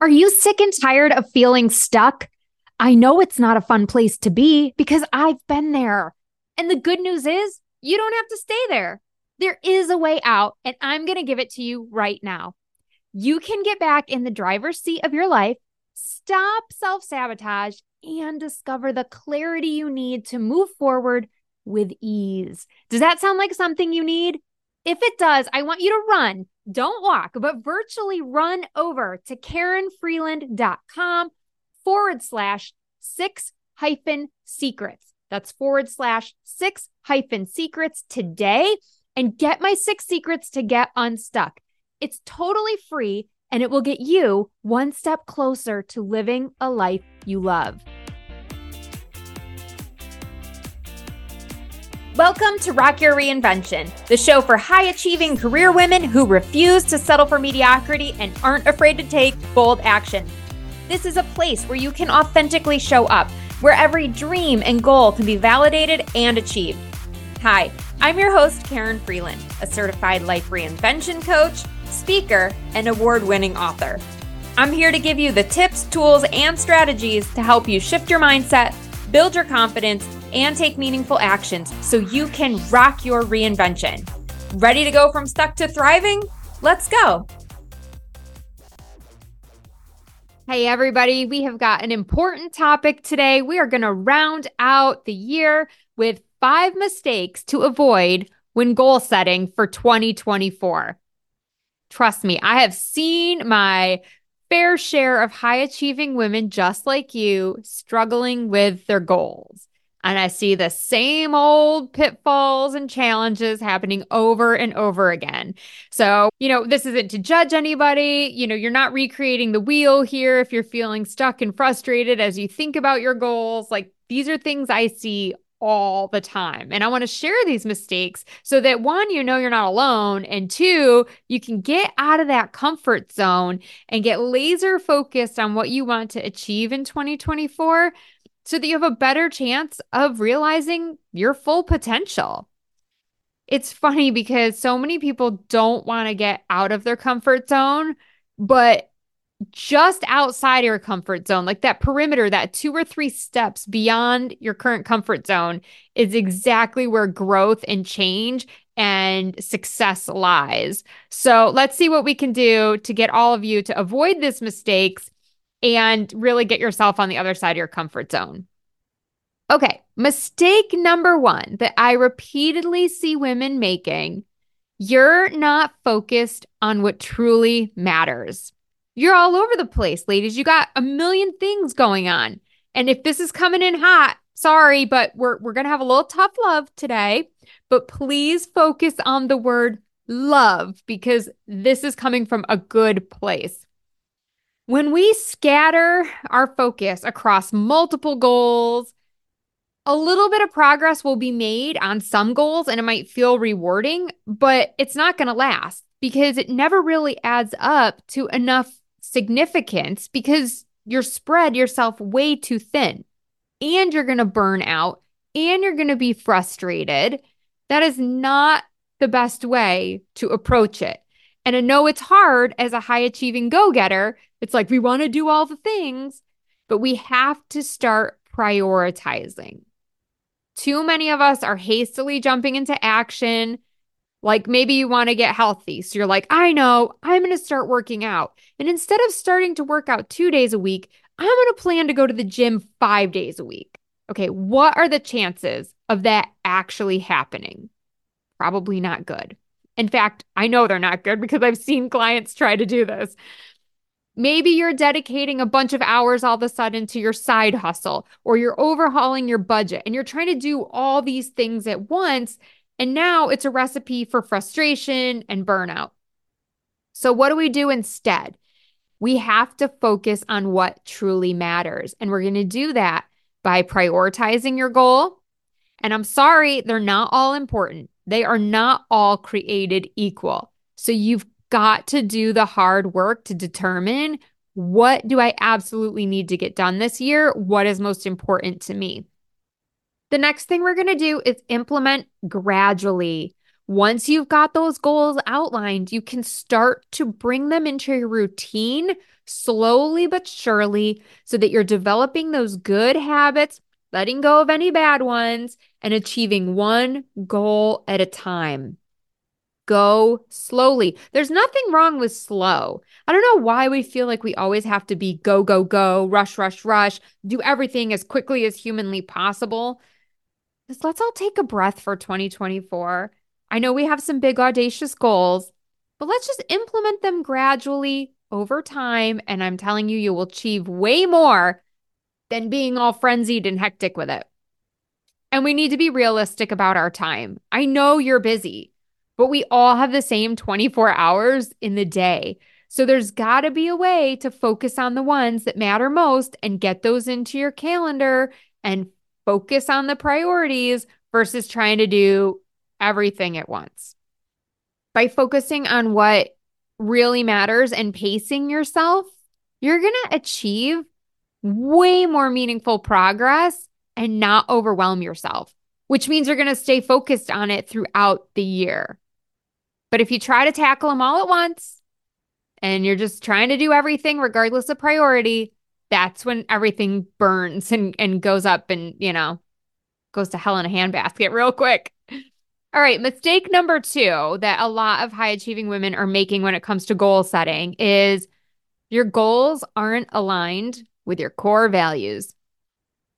Are you sick and tired of feeling stuck? I know it's not a fun place to be because I've been there. And the good news is, you don't have to stay there. There is a way out, and I'm going to give it to you right now. You can get back in the driver's seat of your life, stop self sabotage, and discover the clarity you need to move forward with ease. Does that sound like something you need? If it does, I want you to run don't walk, but virtually run over to KarenFreeland.com forward slash six hyphen secrets. That's forward slash six hyphen secrets today and get my six secrets to get unstuck. It's totally free and it will get you one step closer to living a life you love. Welcome to Rock Your Reinvention, the show for high achieving career women who refuse to settle for mediocrity and aren't afraid to take bold action. This is a place where you can authentically show up, where every dream and goal can be validated and achieved. Hi, I'm your host, Karen Freeland, a certified life reinvention coach, speaker, and award winning author. I'm here to give you the tips, tools, and strategies to help you shift your mindset, build your confidence, and take meaningful actions so you can rock your reinvention. Ready to go from stuck to thriving? Let's go. Hey, everybody, we have got an important topic today. We are going to round out the year with five mistakes to avoid when goal setting for 2024. Trust me, I have seen my fair share of high achieving women just like you struggling with their goals and I see the same old pitfalls and challenges happening over and over again. So, you know, this isn't to judge anybody. You know, you're not recreating the wheel here if you're feeling stuck and frustrated as you think about your goals. Like, these are things I see all the time. And I want to share these mistakes so that one, you know you're not alone. And two, you can get out of that comfort zone and get laser focused on what you want to achieve in 2024 so that you have a better chance of realizing your full potential. It's funny because so many people don't want to get out of their comfort zone, but just outside your comfort zone, like that perimeter, that two or three steps beyond your current comfort zone, is exactly where growth and change and success lies. So let's see what we can do to get all of you to avoid these mistakes and really get yourself on the other side of your comfort zone. Okay, mistake number one that I repeatedly see women making you're not focused on what truly matters. You're all over the place, ladies. You got a million things going on. And if this is coming in hot, sorry, but we're, we're going to have a little tough love today. But please focus on the word love because this is coming from a good place. When we scatter our focus across multiple goals, a little bit of progress will be made on some goals and it might feel rewarding, but it's not going to last because it never really adds up to enough significance because you're spread yourself way too thin and you're going to burn out and you're going to be frustrated. That is not the best way to approach it. And I know it's hard as a high achieving go getter. It's like we want to do all the things, but we have to start prioritizing. Too many of us are hastily jumping into action. Like maybe you want to get healthy. So you're like, I know, I'm going to start working out. And instead of starting to work out two days a week, I'm going to plan to go to the gym five days a week. Okay, what are the chances of that actually happening? Probably not good. In fact, I know they're not good because I've seen clients try to do this. Maybe you're dedicating a bunch of hours all of a sudden to your side hustle, or you're overhauling your budget and you're trying to do all these things at once. And now it's a recipe for frustration and burnout. So, what do we do instead? We have to focus on what truly matters. And we're going to do that by prioritizing your goal. And I'm sorry, they're not all important, they are not all created equal. So, you've got to do the hard work to determine what do I absolutely need to get done this year? What is most important to me? The next thing we're going to do is implement gradually. once you've got those goals outlined, you can start to bring them into your routine slowly but surely so that you're developing those good habits, letting go of any bad ones, and achieving one goal at a time. Go slowly. There's nothing wrong with slow. I don't know why we feel like we always have to be go, go, go, rush, rush, rush, do everything as quickly as humanly possible. Just let's all take a breath for 2024 I know we have some big, audacious goals, but let's just implement them gradually over time. And I'm telling you, you will achieve way more than being all frenzied and hectic with it. And we need to be realistic about our time. I know you're busy, but we all have the same 24 hours in the day. So there's got to be a way to focus on the ones that matter most and get those into your calendar and focus on the priorities versus trying to do everything at once. By focusing on what really matters and pacing yourself, you're going to achieve way more meaningful progress and not overwhelm yourself, which means you're going to stay focused on it throughout the year. But if you try to tackle them all at once and you're just trying to do everything regardless of priority, that's when everything burns and, and goes up and, you know, goes to hell in a handbasket real quick. All right, mistake number two that a lot of high achieving women are making when it comes to goal setting is your goals aren't aligned with your core values.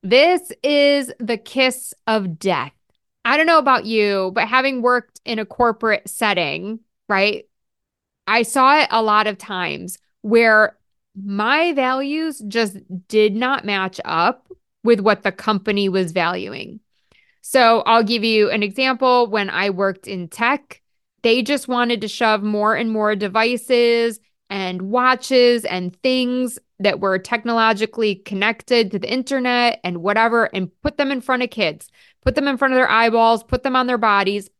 This is the kiss of death. I don't know about you, but having worked in a corporate setting, right? I saw it a lot of times where my values just did not match up with what the company was valuing. So I'll give you an example. When I worked in tech, they just wanted to shove more and more devices and watches and things that were technologically connected to the internet and whatever and put them in front of kids, put them in front of their eyeballs, put them on their bodies.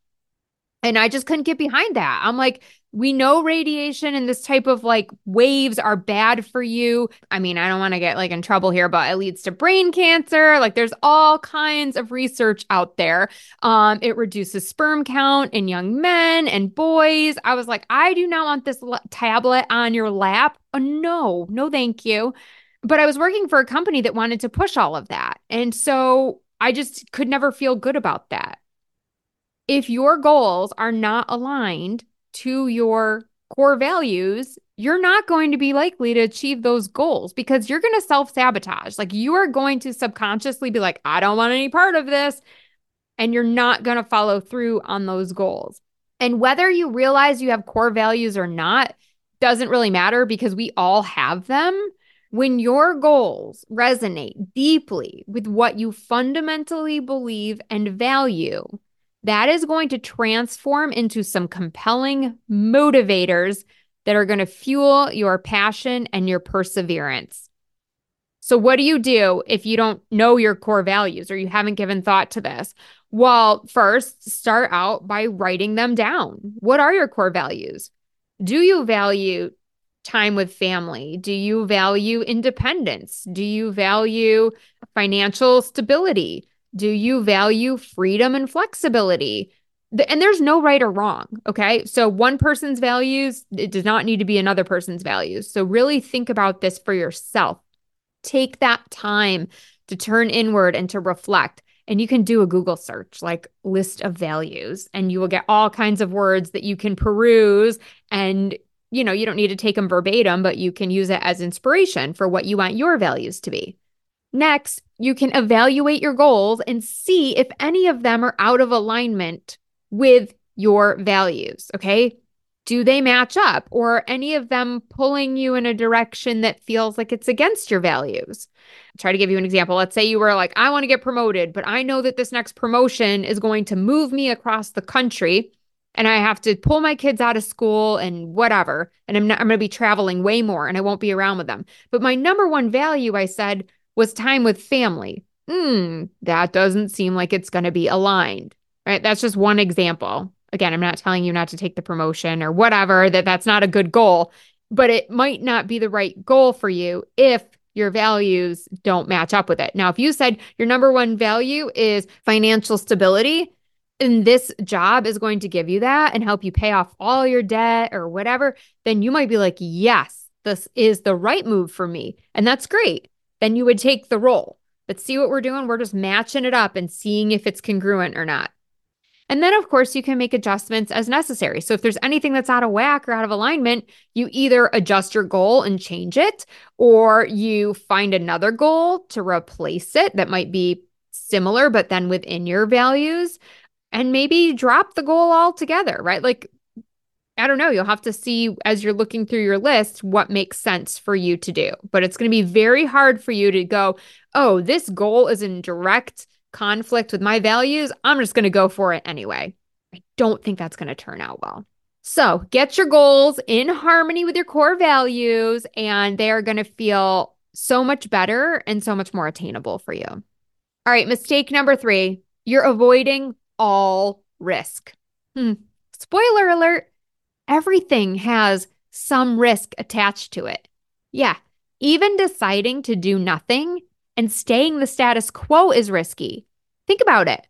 And I just couldn't get behind that. I'm like, we know radiation and this type of like waves are bad for you. I mean, I don't want to get like in trouble here, but it leads to brain cancer. Like there's all kinds of research out there. Um, it reduces sperm count in young men and boys. I was like, I do not want this tablet on your lap. Oh, no, no, thank you. But I was working for a company that wanted to push all of that. And so I just could never feel good about that. If your goals are not aligned to your core values, you're not going to be likely to achieve those goals because you're going to self sabotage. Like you are going to subconsciously be like, I don't want any part of this. And you're not going to follow through on those goals. And whether you realize you have core values or not doesn't really matter because we all have them. When your goals resonate deeply with what you fundamentally believe and value, that is going to transform into some compelling motivators that are going to fuel your passion and your perseverance. So, what do you do if you don't know your core values or you haven't given thought to this? Well, first, start out by writing them down. What are your core values? Do you value time with family? Do you value independence? Do you value financial stability? Do you value freedom and flexibility? And there's no right or wrong. Okay. So one person's values, it does not need to be another person's values. So really think about this for yourself. Take that time to turn inward and to reflect. And you can do a Google search like list of values, and you will get all kinds of words that you can peruse. And, you know, you don't need to take them verbatim, but you can use it as inspiration for what you want your values to be. Next, you can evaluate your goals and see if any of them are out of alignment with your values. Okay. Do they match up or are any of them pulling you in a direction that feels like it's against your values? I'll try to give you an example. Let's say you were like, I want to get promoted, but I know that this next promotion is going to move me across the country and I have to pull my kids out of school and whatever. And I'm, not, I'm going to be traveling way more and I won't be around with them. But my number one value, I said, was time with family. Hmm, that doesn't seem like it's going to be aligned, right? That's just one example. Again, I'm not telling you not to take the promotion or whatever, that that's not a good goal, but it might not be the right goal for you if your values don't match up with it. Now, if you said your number one value is financial stability, and this job is going to give you that and help you pay off all your debt or whatever, then you might be like, yes, this is the right move for me. And that's great. Then you would take the role. But see what we're doing? We're just matching it up and seeing if it's congruent or not. And then, of course, you can make adjustments as necessary. So if there's anything that's out of whack or out of alignment, you either adjust your goal and change it, or you find another goal to replace it that might be similar, but then within your values, and maybe drop the goal altogether, right? Like, I don't know, you'll have to see as you're looking through your list what makes sense for you to do. But it's going to be very hard for you to go, oh, this goal is in direct conflict with my values, I'm just going to go for it anyway. I don't think that's going to turn out well. So get your goals in harmony with your core values, and they are going to feel so much better and so much more attainable for you. All right, mistake number three you're avoiding all risk. Hmm. Spoiler alert everything has some risk attached to it. Yeah, even deciding to do nothing and staying the status quo is risky. Think about it.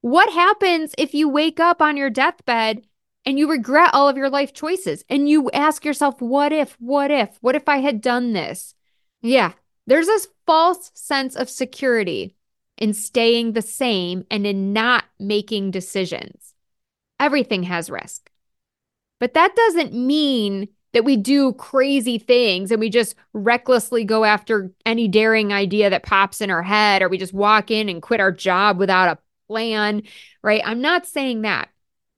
What happens if you wake up on your deathbed and you regret all of your life choices and you ask yourself, what if, what if, what if I had done this? Yeah, there's this false sense of security in staying the same and in not making decisions. Everything has risk. But that doesn't mean that we do crazy things and we just recklessly go after any daring idea that pops in our head or we just walk in and quit our job without a plan, right? I'm not saying that.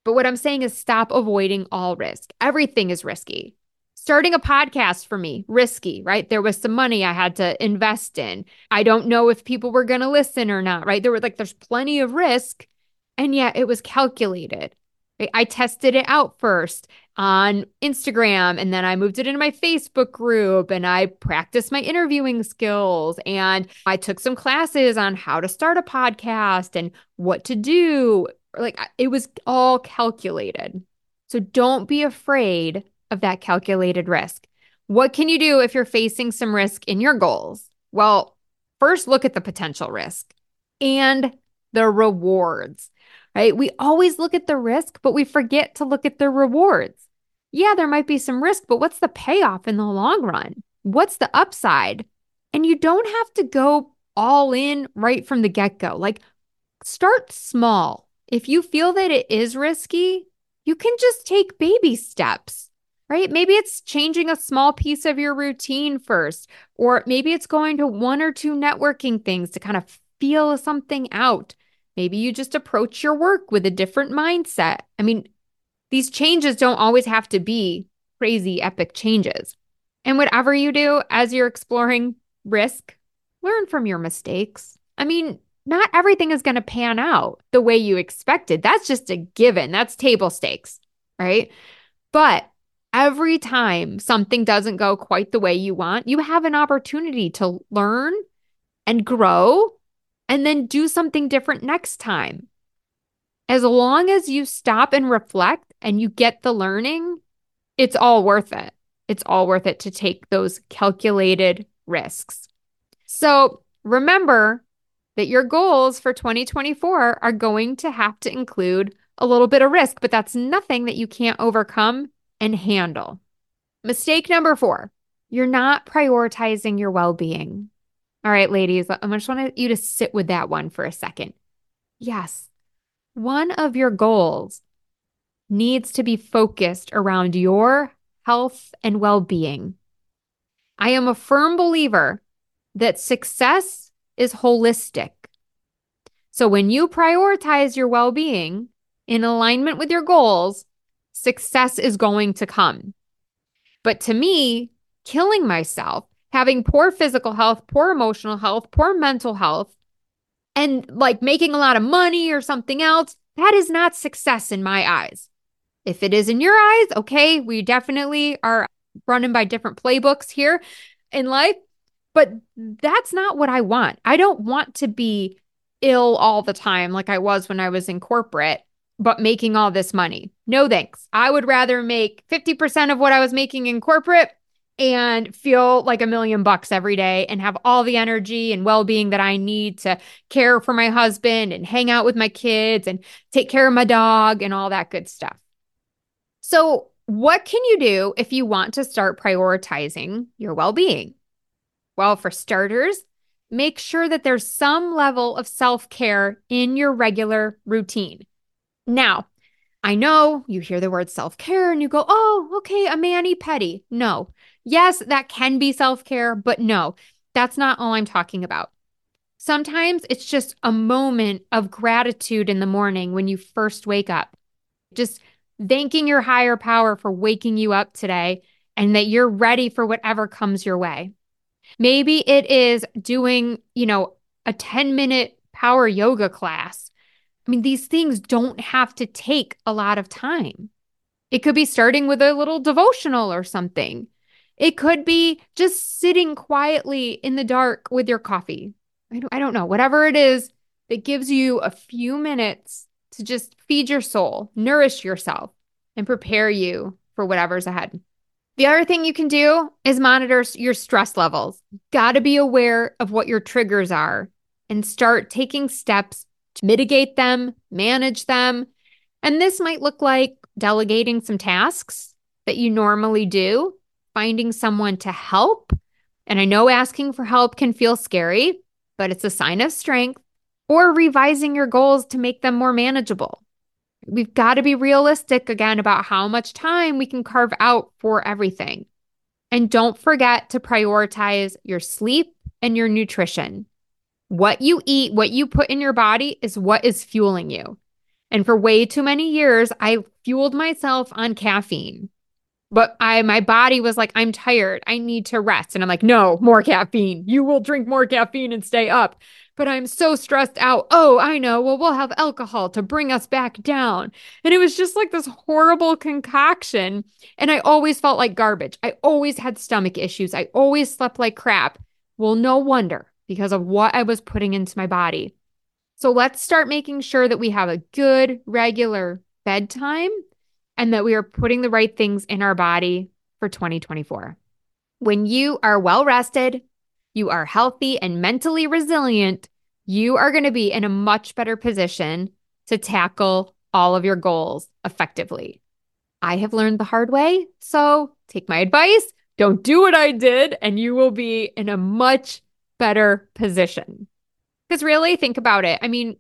But what I'm saying is stop avoiding all risk. Everything is risky. Starting a podcast for me, risky, right? There was some money I had to invest in. I don't know if people were going to listen or not, right? There were like, there's plenty of risk. And yet it was calculated. I tested it out first on Instagram and then I moved it into my Facebook group and I practiced my interviewing skills and I took some classes on how to start a podcast and what to do. Like it was all calculated. So don't be afraid of that calculated risk. What can you do if you're facing some risk in your goals? Well, first look at the potential risk and the rewards right? We always look at the risk, but we forget to look at the rewards. Yeah, there might be some risk, but what's the payoff in the long run? What's the upside? And you don't have to go all in right from the get go. Like, start small. If you feel that it is risky, you can just take baby steps, right? Maybe it's changing a small piece of your routine first, or maybe it's going to one or two networking things to kind of feel something out. Maybe you just approach your work with a different mindset. I mean, these changes don't always have to be crazy, epic changes. And whatever you do as you're exploring risk, learn from your mistakes. I mean, not everything is going to pan out the way you expected. That's just a given. That's table stakes, right? But every time something doesn't go quite the way you want, you have an opportunity to learn and grow and then do something different next time. As long as you stop and reflect and you get the learning, it's all worth it. It's all worth it to take those calculated risks. So remember that your goals for 2024 are going to have to include a little bit of risk, but that's nothing that you can't overcome and handle. Mistake number four you're not prioritizing your well being. All right, ladies, um, I just want you to sit with that one for a second. Yes, one of your goals needs to be focused around your health and well being. I am a firm believer that success is holistic. So when you prioritize your well being in alignment with your goals, success is going to come. But to me, killing myself having poor physical health, poor emotional health, poor mental health, and like making a lot of money or something else, that is not success in my eyes. If it is in your eyes, okay, we definitely are running by different playbooks here in life, but that's not what I want. I don't want to be ill all the time like I was when I was in corporate, but making all this money. No thanks. I would rather make 50% of what I was making in corporate and feel like a million bucks every day and have all the energy and well being that I need to care for my husband and hang out with my kids and take care of my dog and all that good stuff. So, what can you do if you want to start prioritizing your well being? Well, for starters, make sure that there's some level of self care in your regular routine. Now, I know you hear the word self care and you go, oh, okay, a mani pedi. No. Yes, that can be self care, but no, that's not all I'm talking about. Sometimes it's just a moment of gratitude in the morning when you first wake up. Just thanking your higher power for waking you up today and that you're ready for whatever comes your way. Maybe it is doing, you know, a 10 minute power yoga class. I mean, these things don't have to take a lot of time. It could be starting with a little devotional or something. It could be just sitting quietly in the dark with your coffee. I don't, I don't know, whatever it is that gives you a few minutes to just feed your soul, nourish yourself, and prepare you for whatever's ahead. The other thing you can do is monitor your stress levels. Got to be aware of what your triggers are and start taking steps to mitigate them, manage them. And this might look like delegating some tasks that you normally do, finding someone to help. And I know asking for help can feel scary, but it's a sign of strength, or revising your goals to make them more manageable. We've got to be realistic again about how much time we can carve out for everything. And don't forget to prioritize your sleep and your nutrition. What you eat, what you put in your body is what is fueling you. And for way too many years, I fueled myself on caffeine. But I my body was like, I'm tired. I need to rest. And I'm like, no, more caffeine. You will drink more caffeine and stay up but I'm so stressed out. Oh, I know. Well, we'll have alcohol to bring us back down. And it was just like this horrible concoction. And I always felt like garbage. I always had stomach issues. I always slept like crap. Well, no wonder because of what I was putting into my body. So let's start making sure that we have a good, regular bedtime and that we are putting the right things in our body for 2024. When you are well rested, you are healthy and mentally resilient, you are going to be in a much better position to tackle all of your goals effectively. I have learned the hard way. So take my advice, don't do what I did, and you will be in a much better position. Because really, think about it. I mean,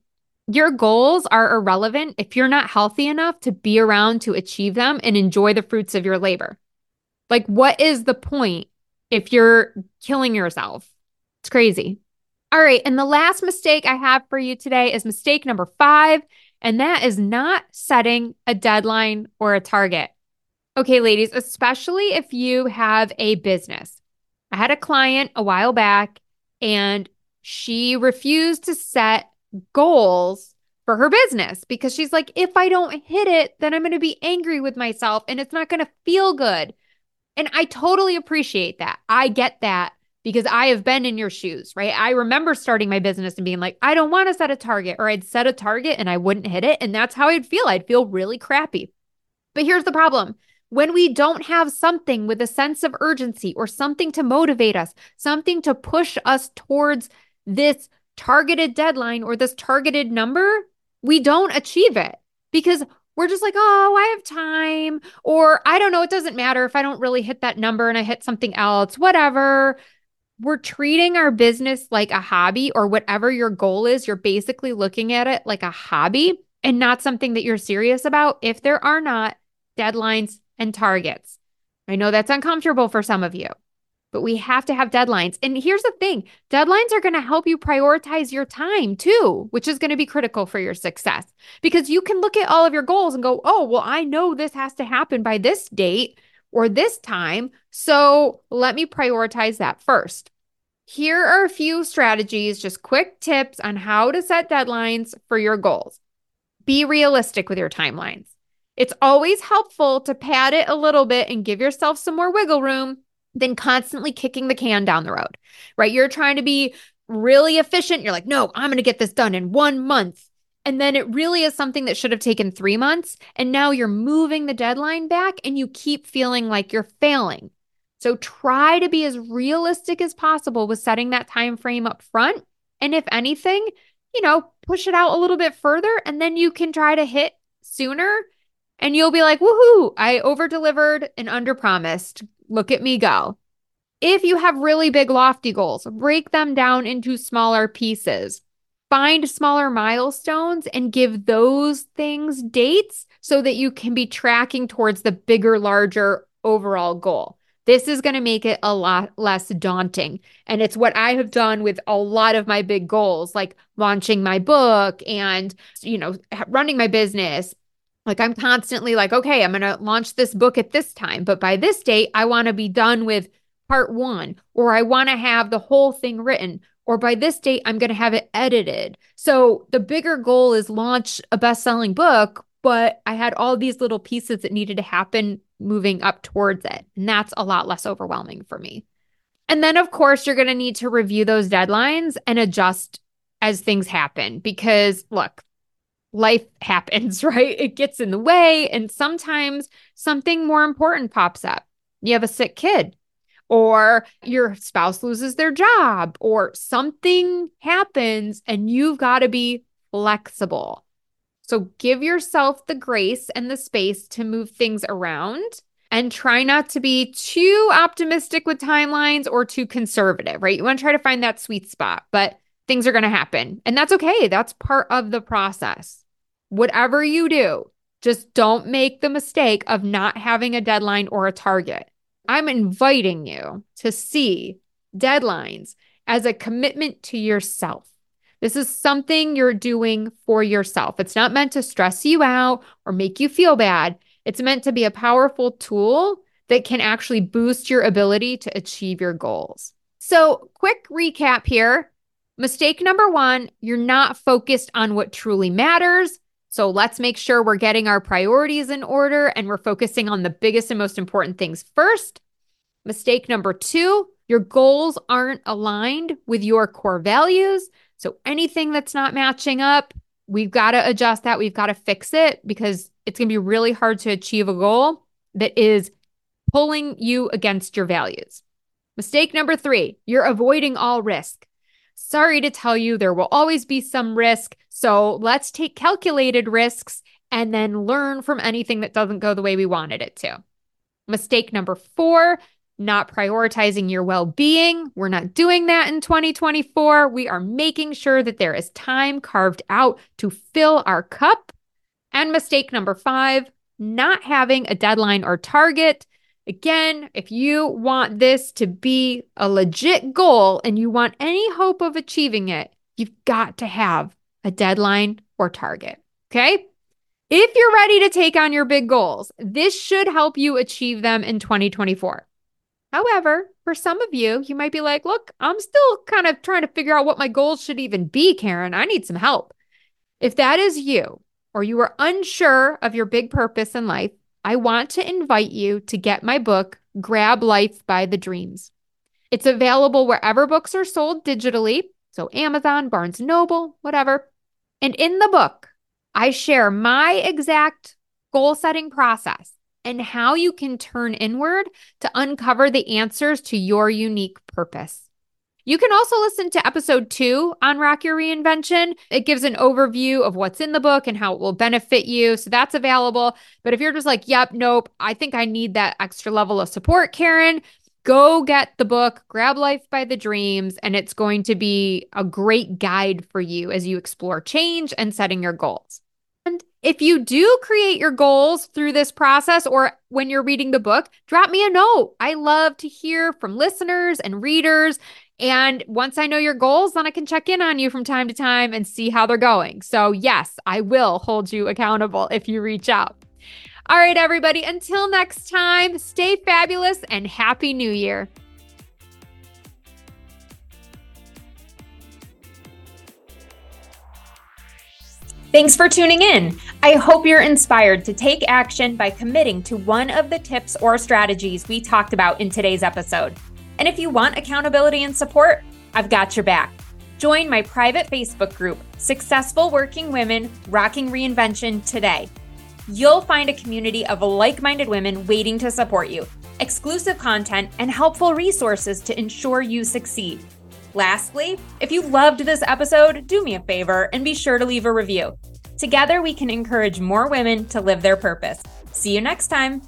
your goals are irrelevant if you're not healthy enough to be around to achieve them and enjoy the fruits of your labor. Like, what is the point if you're killing yourself. It's crazy. All right. And the last mistake I have for you today is mistake number five, and that is not setting a deadline or a target. Okay, ladies, especially if you have a business. I had a client a while back and she refused to set goals for her business because she's like, if I don't hit it, then I'm going to be angry with myself and it's not going to feel good. And I totally appreciate that. I get that because I have been in your shoes, right? I remember starting my business and being like, I don't want to set a target, or I'd set a target and I wouldn't hit it. And that's how I'd feel. I'd feel really crappy. But here's the problem when we don't have something with a sense of urgency or something to motivate us, something to push us towards this targeted deadline or this targeted number, we don't achieve it because we're just like, oh, I have time. Or I don't know. It doesn't matter if I don't really hit that number and I hit something else, whatever. We're treating our business like a hobby or whatever your goal is. You're basically looking at it like a hobby and not something that you're serious about if there are not deadlines and targets. I know that's uncomfortable for some of you but we have to have deadlines. And here's the thing deadlines are going to help you prioritize your time too, which is going to be critical for your success because you can look at all of your goals and go, oh, well, I know this has to happen by this date or this time. So let me prioritize that first. Here are a few strategies, just quick tips on how to set deadlines for your goals. Be realistic with your timelines. It's always helpful to pad it a little bit and give yourself some more wiggle room than constantly kicking the can down the road, right? You're trying to be really efficient. You're like, no, I'm going to get this done in one month. And then it really is something that should have taken three months. And now you're moving the deadline back and you keep feeling like you're failing. So try to be as realistic as possible with setting that time frame up front. And if anything, you know, push it out a little bit further and then you can try to hit sooner and you'll be like, woohoo, I over delivered and under promised. Look at me go. If you have really big, lofty goals, break them down into smaller pieces. Find smaller milestones and give those things dates so that you can be tracking towards the bigger, larger overall goal. This is going to make it a lot less daunting. And it's what I have done with a lot of my big goals, like launching my book and, you know, running my business. Like I'm constantly like, okay, I'm going to launch this book at this time, but by this date, I want to be done with part one, or I want to have the whole thing written, or by this date, I'm going to have it edited. So the bigger goal is launch a best selling book, but I had all these little pieces that needed to happen moving up towards it. And that's a lot less overwhelming for me. And then, of course, you're going to need to review those deadlines and adjust as things happen because look, life happens, right? It gets in the way. And sometimes something more important pops up. You have a sick kid, or your spouse loses their job, or something happens, and you've got to be flexible. So give yourself the grace and the space to move things around and try not to be too optimistic with timelines or too conservative, right? You want to try to find that sweet spot, but things are going to happen. And that's okay. That's part of the process. Whatever you do, just don't make the mistake of not having a deadline or a target. I'm inviting you to see deadlines as a commitment to yourself. This is something you're doing for yourself. It's not meant to stress you out or make you feel bad. It's meant to be a powerful tool that can actually boost your ability to achieve your goals. So, quick recap here. Mistake number one, you're not focused on what truly matters. So, let's make sure we're getting our priorities in order and we're focusing on the biggest and most important things first. Mistake number two, your goals aren't aligned with your core values. So anything that's not matching up, we've got to adjust that. We've got to fix it because it's going to be really hard to achieve a goal that is pulling you against your values. Mistake number three, you're avoiding all risk. Sorry to tell you, there will always be some risk. So let's take calculated risks and then learn from anything that doesn't go the way we wanted it to. Mistake number four, not prioritizing your well being. We're not doing that in 2024. We are making sure that there is time carved out to fill our cup. And mistake number five, not having a deadline or target. Again, if you want this to be a legit goal and you want any hope of achieving it, you've got to have a deadline or target. Okay. If you're ready to take on your big goals, this should help you achieve them in 2024. However, for some of you, you might be like, look, I'm still kind of trying to figure out what my goals should even be, Karen. I need some help. If that is you, or you are unsure of your big purpose in life, I want to invite you to get my book, Grab Life by the Dreams. It's available wherever books are sold digitally, so Amazon, Barnes Noble, whatever. And in the book, I share my exact goal setting process and how you can turn inward to uncover the answers to your unique purpose. You can also listen to episode two on Rock Your Reinvention. It gives an overview of what's in the book and how it will benefit you. So that's available. But if you're just like, yep, nope, I think I need that extra level of support, Karen, go get the book, Grab Life by the Dreams, and it's going to be a great guide for you as you explore change and setting your goals. And if you do create your goals through this process or when you're reading the book, drop me a note. I love to hear from listeners and readers. And once I know your goals, then I can check in on you from time to time and see how they're going. So, yes, I will hold you accountable if you reach out. All right, everybody, until next time, stay fabulous and Happy New Year. Thanks for tuning in. I hope you're inspired to take action by committing to one of the tips or strategies we talked about in today's episode. And if you want accountability and support, I've got your back. Join my private Facebook group, Successful Working Women Rocking Reinvention, today. You'll find a community of like minded women waiting to support you. exclusive content, and helpful resources to ensure you succeed. Lastly, if you loved this episode, do me a favor and be sure to leave a review. Together, we can encourage more women to live their purpose. See you next time.